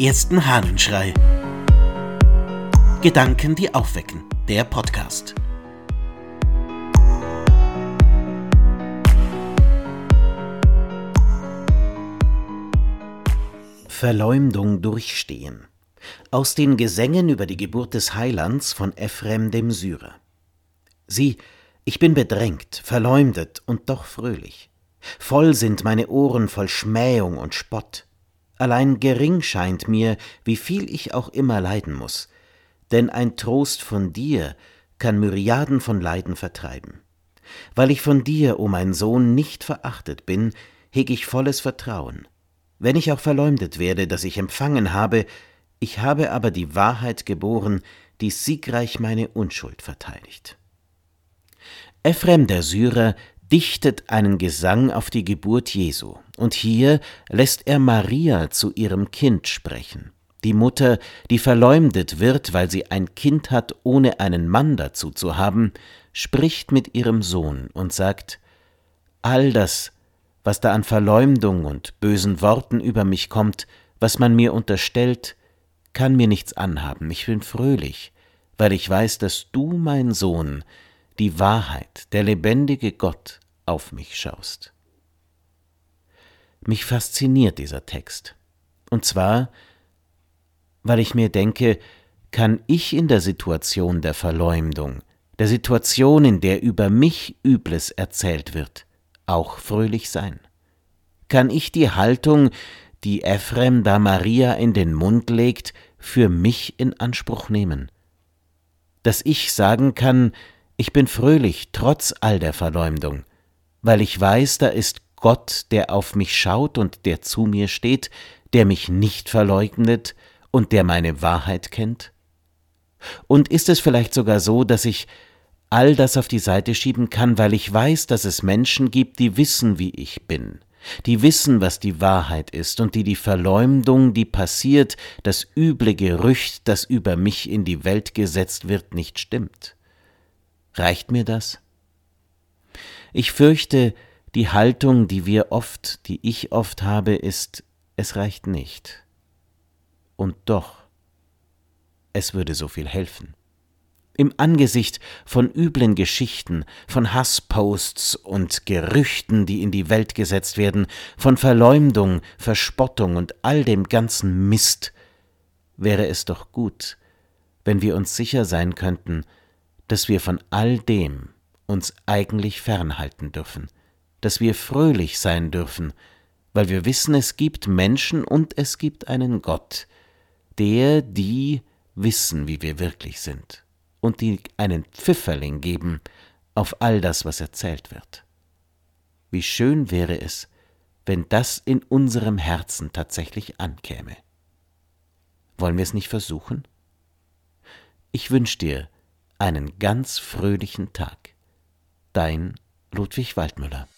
ersten Hahnenschrei. Gedanken, die aufwecken. Der Podcast. Verleumdung durchstehen. Aus den Gesängen über die Geburt des Heilands von Ephrem dem Syrer. Sieh, ich bin bedrängt, verleumdet und doch fröhlich. Voll sind meine Ohren voll Schmähung und Spott. Allein gering scheint mir, wie viel ich auch immer leiden muss, denn ein Trost von dir kann Myriaden von Leiden vertreiben. Weil ich von dir, o oh mein Sohn, nicht verachtet bin, heg ich volles Vertrauen. Wenn ich auch verleumdet werde, dass ich empfangen habe, ich habe aber die Wahrheit geboren, die siegreich meine Unschuld verteidigt. Ephrem der Syrer dichtet einen Gesang auf die Geburt Jesu, und hier lässt er Maria zu ihrem Kind sprechen. Die Mutter, die verleumdet wird, weil sie ein Kind hat, ohne einen Mann dazu zu haben, spricht mit ihrem Sohn und sagt All das, was da an Verleumdung und bösen Worten über mich kommt, was man mir unterstellt, kann mir nichts anhaben, ich bin fröhlich, weil ich weiß, dass du, mein Sohn, die Wahrheit, der lebendige Gott, auf mich schaust. Mich fasziniert dieser Text. Und zwar, weil ich mir denke, kann ich in der Situation der Verleumdung, der Situation, in der über mich Übles erzählt wird, auch fröhlich sein? Kann ich die Haltung, die Ephrem da Maria in den Mund legt, für mich in Anspruch nehmen? Dass ich sagen kann, ich bin fröhlich trotz all der Verleumdung, weil ich weiß, da ist Gott, der auf mich schaut und der zu mir steht, der mich nicht verleugnet und der meine Wahrheit kennt? Und ist es vielleicht sogar so, dass ich all das auf die Seite schieben kann, weil ich weiß, dass es Menschen gibt, die wissen, wie ich bin, die wissen, was die Wahrheit ist und die die Verleumdung, die passiert, das üble Gerücht, das über mich in die Welt gesetzt wird, nicht stimmt? Reicht mir das? Ich fürchte, die Haltung, die wir oft, die ich oft habe, ist, es reicht nicht. Und doch, es würde so viel helfen. Im Angesicht von üblen Geschichten, von Hassposts und Gerüchten, die in die Welt gesetzt werden, von Verleumdung, Verspottung und all dem ganzen Mist, wäre es doch gut, wenn wir uns sicher sein könnten, dass wir von all dem uns eigentlich fernhalten dürfen, dass wir fröhlich sein dürfen, weil wir wissen, es gibt Menschen und es gibt einen Gott, der, die wissen, wie wir wirklich sind, und die einen Pfifferling geben auf all das, was erzählt wird. Wie schön wäre es, wenn das in unserem Herzen tatsächlich ankäme. Wollen wir es nicht versuchen? Ich wünsche dir, einen ganz fröhlichen Tag. Dein Ludwig Waldmüller.